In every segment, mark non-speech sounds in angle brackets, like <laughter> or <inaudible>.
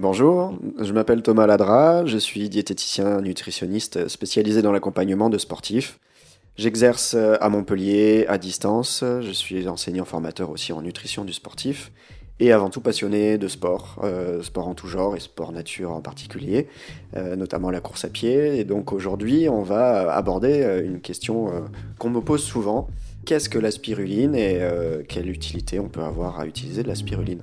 Bonjour, je m'appelle Thomas Ladra, je suis diététicien nutritionniste spécialisé dans l'accompagnement de sportifs. J'exerce à Montpellier à distance, je suis enseignant formateur aussi en nutrition du sportif et avant tout passionné de sport, euh, sport en tout genre et sport nature en particulier, euh, notamment la course à pied. Et donc aujourd'hui, on va aborder euh, une question qu'on me pose souvent. Qu'est-ce que la spiruline et quelle utilité on peut avoir à utiliser de la spiruline?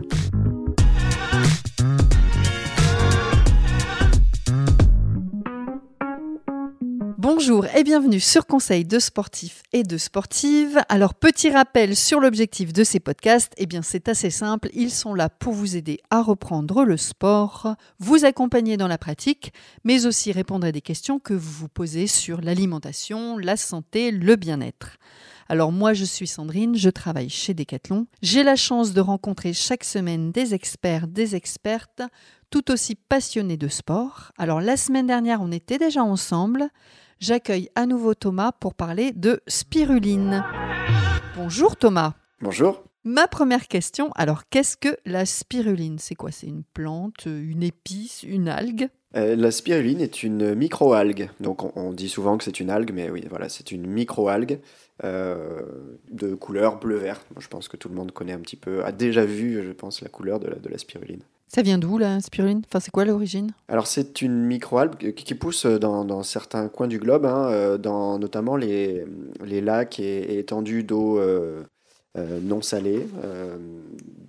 Bonjour et bienvenue sur Conseil de sportifs et de sportives. Alors petit rappel sur l'objectif de ces podcasts, eh bien c'est assez simple, ils sont là pour vous aider à reprendre le sport, vous accompagner dans la pratique, mais aussi répondre à des questions que vous vous posez sur l'alimentation, la santé, le bien-être. Alors moi je suis Sandrine, je travaille chez Decathlon. J'ai la chance de rencontrer chaque semaine des experts, des expertes tout aussi passionnés de sport. Alors la semaine dernière on était déjà ensemble j'accueille à nouveau Thomas pour parler de spiruline. Bonjour Thomas. Bonjour. Ma première question, alors qu'est-ce que la spiruline? C'est quoi? C'est une plante, une épice, une algue? Euh, La spiruline est une microalgue. Donc on, dit souvent que c'est une algue, mais oui, voilà, c'est une microalgue euh, de couleur bleu-vert. Je pense que tout le monde connaît un petit peu, a déjà vu, je pense, la couleur de la spiruline. Ça vient d'où la spiruline Enfin, c'est quoi l'origine? Alors, c'est une microalgue qui pousse dans, certains coins du globe, hein, euh, dans notamment les, les lacs et, étendues d'eau euh, euh, non salée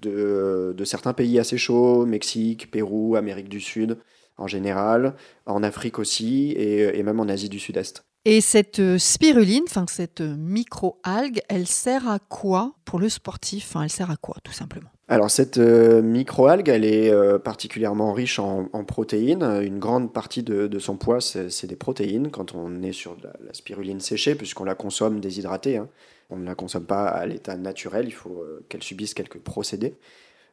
de, de, certains pays assez chauds, Mexique, Pérou, Amérique du Sud en général, en Afrique aussi et, et même en Asie du Sud-Est. Et cette spiruline, enfin cette microalgue, elle sert à quoi pour le sportif? Enfin, elle sert à quoi, tout simplement? Alors cette euh, microalgue, elle est euh, particulièrement riche en, protéines. Une grande partie de, son poids, c'est des protéines quand on est sur la, spiruline séchée, puisqu'on la consomme déshydratée. Hein. On ne la consomme pas à l'état naturel, il faut euh, qu'elle subisse quelques procédés.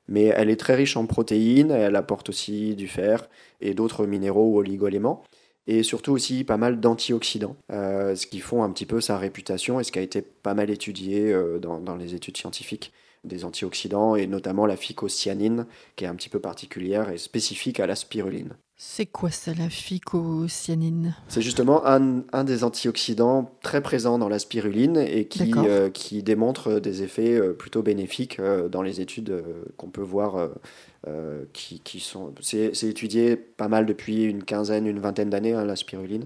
Mais elle est très riche en protéines, elle apporte aussi du fer et d'autres minéraux ou oligoéléments. Et surtout aussi pas mal d'antioxydants, ce qui font un petit peu sa réputation et ce qui a été pas mal étudié dans les études scientifiques des antioxydants et notamment la phycocyanine qui est un petit peu particulière et spécifique à la spiruline. C'est quoi ça la phycocyanine? C'est justement un, un, des antioxydants très présents dans la spiruline et qui, euh, qui démontre des effets euh, plutôt bénéfiques euh, dans les études qu'on peut voir. qui, qui, sont, c'est, étudié pas mal depuis une quinzaine, une vingtaine d'années, hein, la spiruline.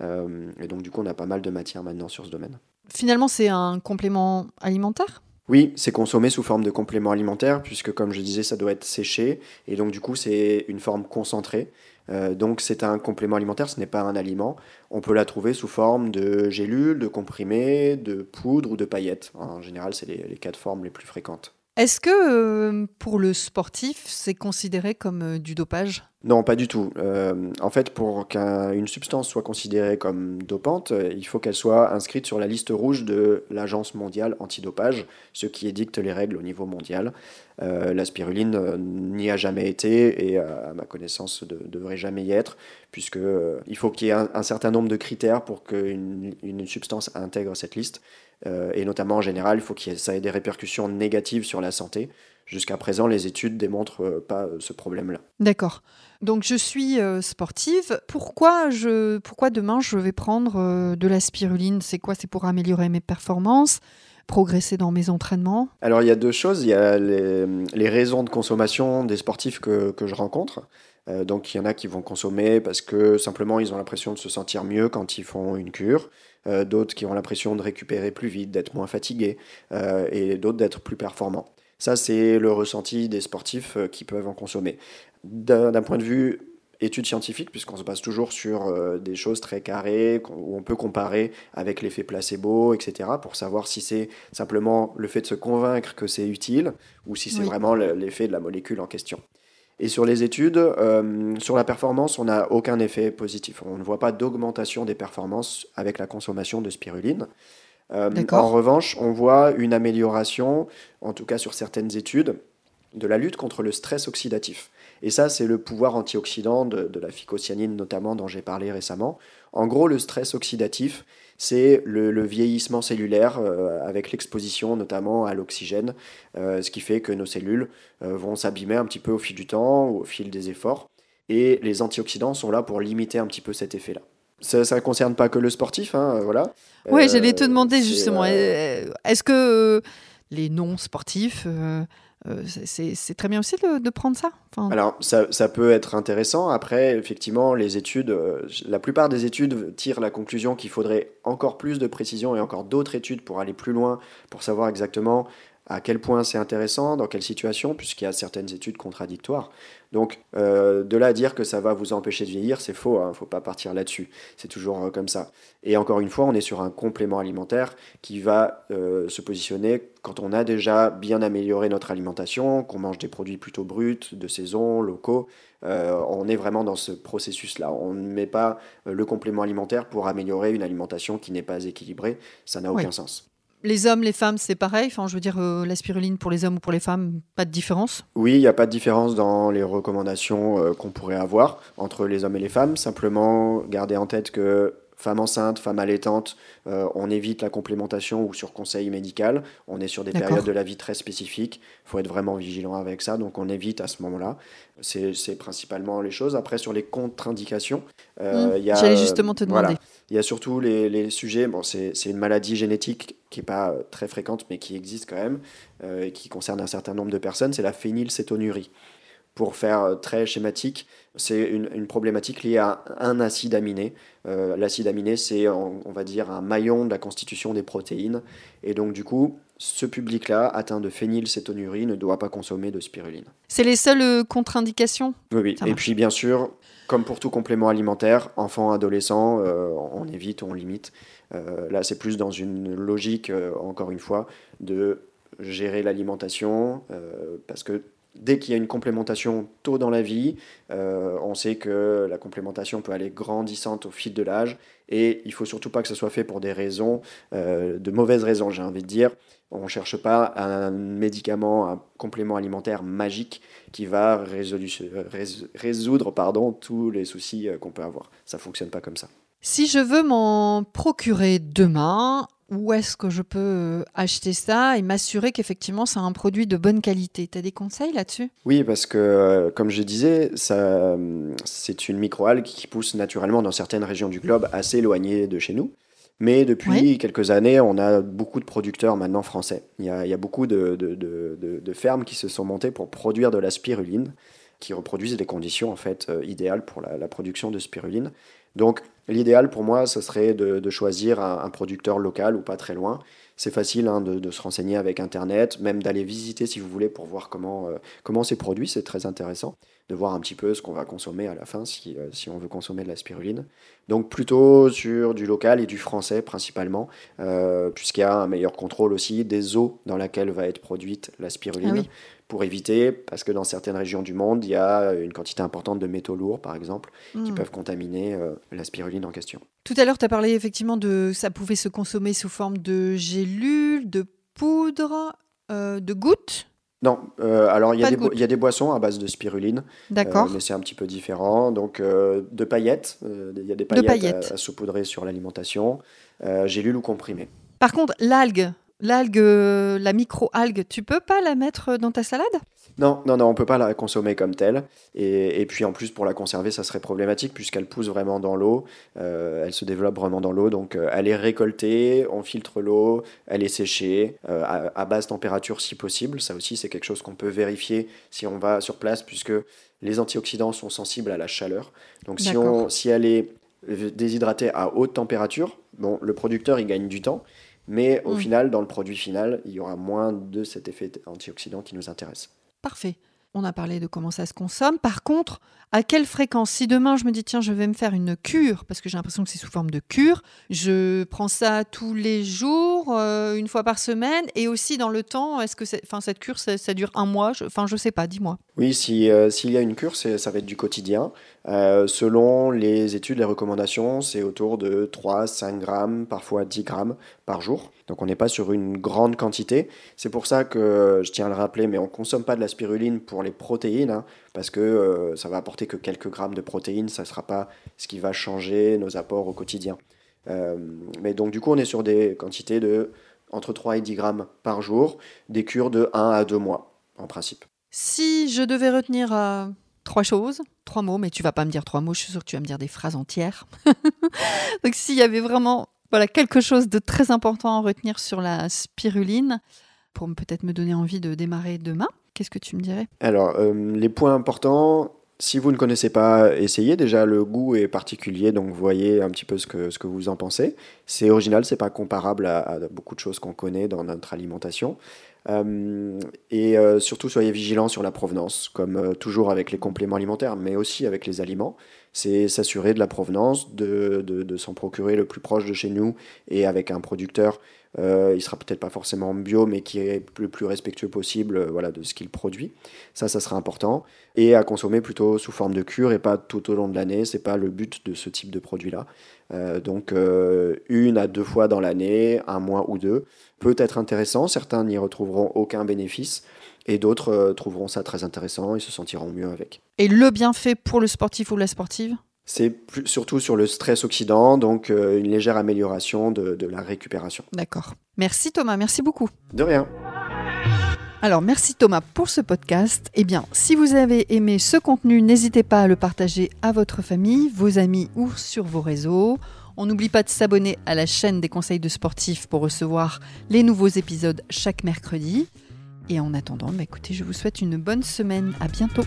et donc du coup, on a pas mal de matière maintenant sur ce domaine. Finalement, c'est un complément alimentaire? Oui, c'est consommé sous forme de complément alimentaire, puisque comme je disais, ça doit être séché, et donc du coup c'est une forme concentrée. Euh, donc c'est un complément alimentaire, ce n'est pas un aliment. On peut la trouver sous forme de gélules, de comprimés, de poudre ou de paillettes. En général, c'est les, quatre formes les plus fréquentes. Est-ce que euh, pour le sportif, c'est considéré comme euh, du dopage? Non, pas du tout. Euh, en fait, pour qu'une substance soit considérée comme dopante, il faut qu'elle soit inscrite sur la liste rouge de l'Agence mondiale antidopage, ce qui édicte les règles au niveau mondial. la spiruline n'y a jamais été et à ma connaissance ne devrait jamais y être, puisque il faut qu'il y ait un, certain nombre de critères pour qu'une une substance intègre cette liste. Euh, et notamment en général, il faut que ça ait des répercussions négatives sur la santé. Jusqu'à présent, les études démontrent euh, pas euh, ce problème-là. D'accord. Donc je suis sportive. Pourquoi, je, pourquoi demain je vais prendre de la spiruline? C'est quoi? C'est pour améliorer mes performances progresser dans mes entraînements? Alors il y a deux choses. Il y a les, raisons de consommation des sportifs que, que je rencontre. donc il y en a qui vont consommer parce que simplement ils ont l'impression de se sentir mieux quand ils font une cure. Euh, d'autres qui ont l'impression de récupérer plus vite, d'être moins fatigués, euh, et d'autres d'être plus performants. Ça, c'est le ressenti des sportifs euh, qui peuvent en consommer. D'un point de vue études scientifiques, puisqu'on se base toujours sur des choses très carrées, où on peut comparer avec l'effet placebo, etc., pour savoir si c'est simplement le fait de se convaincre que c'est utile, ou si c'est vraiment l'effet de la molécule en question. Et sur les études, euh, sur la performance, on n'a aucun effet positif. On ne voit pas d'augmentation des performances avec la consommation de spiruline. Euh, en revanche, on voit une amélioration, en tout cas sur certaines études. de la lutte contre le stress oxydatif. Et ça, c'est le pouvoir antioxydant de, la phycocyanine notamment dont j'ai parlé récemment. En gros, le stress oxydatif, c'est le, vieillissement cellulaire euh, avec l'exposition notamment à l'oxygène, euh, ce qui fait que nos cellules euh, vont s'abîmer un petit peu au fil du temps, au fil des efforts. Et les antioxydants sont là pour limiter un petit peu cet effet-là. Ça ne concerne pas que le sportif, hein, voilà. Oui, j'allais te demander justement, est-ce que les non-sportifs euh, c'est très bien aussi de, prendre ça. Alors, ça, ça, peut être intéressant. Après, effectivement, les études, euh, la plupart des études tirent la conclusion qu'il faudrait encore plus de précision et encore d'autres études pour aller plus loin, pour savoir exactement à quel point c'est intéressant, dans quelle situation, puisqu'il y a certaines études contradictoires. Donc, euh, de là à dire que ça va vous empêcher de vieillir, c'est faux, il hein, ne faut pas partir là-dessus. C'est toujours euh, comme ça. Et encore une fois, on est sur un complément alimentaire qui va euh, se positionner quand on a déjà bien amélioré notre alimentation, qu'on mange des produits plutôt bruts, de saison, locaux. on est vraiment dans ce processus-là. On ne met pas le complément alimentaire pour améliorer une alimentation qui n'est pas équilibrée. Ça n'a aucun sens. Les hommes, les femmes, c'est pareil? Enfin, je veux dire, euh, la spiruline pour les hommes ou pour les femmes, pas de différence? Oui, il n'y a pas de différence dans les recommandations euh, qu'on pourrait avoir entre les hommes et les femmes. Simplement, garder en tête que femme enceinte, femme allaitante, euh, on évite la complémentation ou sur conseil médical. On est sur des périodes de la vie très spécifiques. Il faut être vraiment vigilant avec ça, donc on évite à ce moment-là. C'est principalement les choses. Après, sur les contre-indications, euh, mmh. J'allais justement te demander. il y a surtout les, les sujets. Bon, c'est une maladie génétique qui n'est pas euh, très fréquente, mais qui existe quand même, et qui concerne un certain nombre de personnes. C'est la phénylcétonurie. Pour faire très schématique, c'est une, problématique liée à un acide aminé. Euh, l'acide aminé, c'est, on, va dire, un maillon de la constitution des protéines. Et donc, du coup, ce public-là, atteint de phénylcétonurie, ne doit pas consommer de spiruline. C'est les seules euh, contre-indications? Oui, oui. Et puis, bien sûr, comme pour tout complément alimentaire, enfant, adolescent, euh, on évite, on limite. là, c'est plus dans une logique, encore une fois, de gérer l'alimentation, parce que dès qu'il y a une complémentation tôt dans la vie, euh, on sait que la complémentation peut aller grandissante au fil de l'âge et il faut surtout pas que ce soit fait pour des raisons, euh, de mauvaises raisons, j'ai envie de dire. On ne cherche pas un médicament, un complément alimentaire magique qui va résoudre pardon, tous les soucis euh, qu'on peut avoir. Ça fonctionne pas comme ça. Si je veux m'en procurer demain, où est-ce que je peux euh, acheter ça et m'assurer qu'effectivement c'est un produit de bonne qualité Tu as des conseils là-dessus? Oui, parce que euh, comme je disais, c'est une microalgue qui pousse naturellement dans certaines régions du globe assez éloignées de chez nous. Mais depuis quelques années, on a beaucoup de producteurs maintenant français. Il y a, beaucoup de, fermes qui se sont montées pour produire de la spiruline, qui reproduisent des conditions en fait euh, idéales pour la, la production de spiruline. Donc l'idéal pour moi, ce serait de, choisir un, producteur local ou pas très loin. C'est facile hein, de, se renseigner avec Internet, même d'aller visiter si vous voulez pour voir comment, euh, comment c'est produit, c'est très intéressant de voir un petit peu ce qu'on va consommer à la fin si, euh, on veut consommer de la spiruline. Donc plutôt sur du local et du français principalement, euh, puisqu'il y a un meilleur contrôle aussi des eaux dans lesquelles va être produite la spiruline. Ah pour éviter, parce que dans certaines régions du monde, il y a une quantité importante de métaux lourds, par exemple, qui hmm. peuvent contaminer euh, la spiruline en question. Tout à l'heure, tu as parlé effectivement de ça pouvait se consommer sous forme de gélules, de poudre, euh, de gouttes? Non, euh, alors il y, a des boissons à base de spiruline, D'accord. mais c'est un petit peu différent. Donc de paillettes, il y a des paillettes, À, à, saupoudrer sur l'alimentation, gélules ou comprimés. Par contre, l'algue, l'algue, euh, la micro-algue, tu peux pas la mettre dans ta salade? Non, non, non, on peut pas la consommer comme telle. Et, puis en plus, pour la conserver, ça serait problématique puisqu'elle pousse vraiment dans l'eau. Euh, elle se développe vraiment dans l'eau. Donc euh, elle est récoltée, on filtre l'eau, elle est séchée à, basse température si possible. Ça aussi, c'est quelque chose qu'on peut vérifier si on va sur place puisque les antioxydants sont sensibles à la chaleur. Donc si, on, si elle est déshydratée à haute température, bon, le producteur, il gagne du temps. Mais au mm. final, dans le produit final, il y aura moins de cet effet antioxydant qui nous intéresse. Parfait. On a parlé de comment ça se consomme. Par contre, à quelle fréquence? Si demain je me dis tiens, je vais me faire une cure, parce que j'ai l'impression que c'est sous forme de cure, je prends ça tous les jours, euh, une fois par semaine, et aussi dans le temps, est-ce que enfin, cette cure, ça, dure un mois? Enfin, je, ne sais pas, dis-moi. Oui, si, euh, s'il y a une cure, ça va être du quotidien. Euh, selon les études, les recommandations, c'est autour de 3, 5 grammes, parfois 10 grammes par jour. Donc on n'est pas sur une grande quantité. C'est pour ça que, je tiens à le rappeler, mais on ne consomme pas de la spiruline pour les protéines, hein, parce que euh, ça va apporter que quelques grammes de protéines, ça ne sera pas ce qui va changer nos apports au quotidien. mais donc du coup, on est sur des quantités de entre 3 et 10 grammes par jour, des cures de 1 à 2 mois, en principe. Si je devais retenir euh, trois choses, trois mots, mais tu vas pas me dire trois mots, je suis sûre que tu vas me dire des phrases entières. <laughs> Donc s'il y avait vraiment voilà, quelque chose de très important à retenir sur la spiruline, pour peut-être me donner envie de démarrer demain, qu'est-ce que tu me dirais? Alors, euh, les points importants, si vous ne connaissez pas, essayez. Déjà, le goût est particulier, donc voyez un petit peu ce que, ce que vous en pensez. C'est original, c'est pas comparable à, à, beaucoup de choses qu'on connaît dans notre alimentation. Euh, et euh, surtout, soyez vigilants sur la provenance, comme euh, toujours avec les compléments alimentaires, mais aussi avec les aliments. C'est s'assurer de la provenance, de, s'en procurer le plus proche de chez nous et avec un producteur. Euh, il sera peut-être pas forcément bio, mais qui est le plus respectueux possible voilà, de ce qu'il produit. Ça, ça sera important. Et à consommer plutôt sous forme de cure et pas tout au long de l'année. C'est pas le but de ce type de produit-là. Euh, donc, euh, une à deux fois dans l'année, un mois ou deux peut être intéressant. Certains n'y retrouveront aucun bénéfice et d'autres euh, trouveront ça très intéressant et se sentiront mieux avec. Et le bienfait pour le sportif ou la sportive? C'est surtout sur le stress oxydant, donc une légère amélioration de, de la récupération. D'accord. Merci Thomas, merci beaucoup. De rien. Alors merci Thomas pour ce podcast. Eh bien, si vous avez aimé ce contenu, n'hésitez pas à le partager à votre famille, vos amis ou sur vos réseaux. On n'oublie pas de s'abonner à la chaîne des conseils de sportifs pour recevoir les nouveaux épisodes chaque mercredi. Et en attendant, bah, écoutez, je vous souhaite une bonne semaine. À bientôt.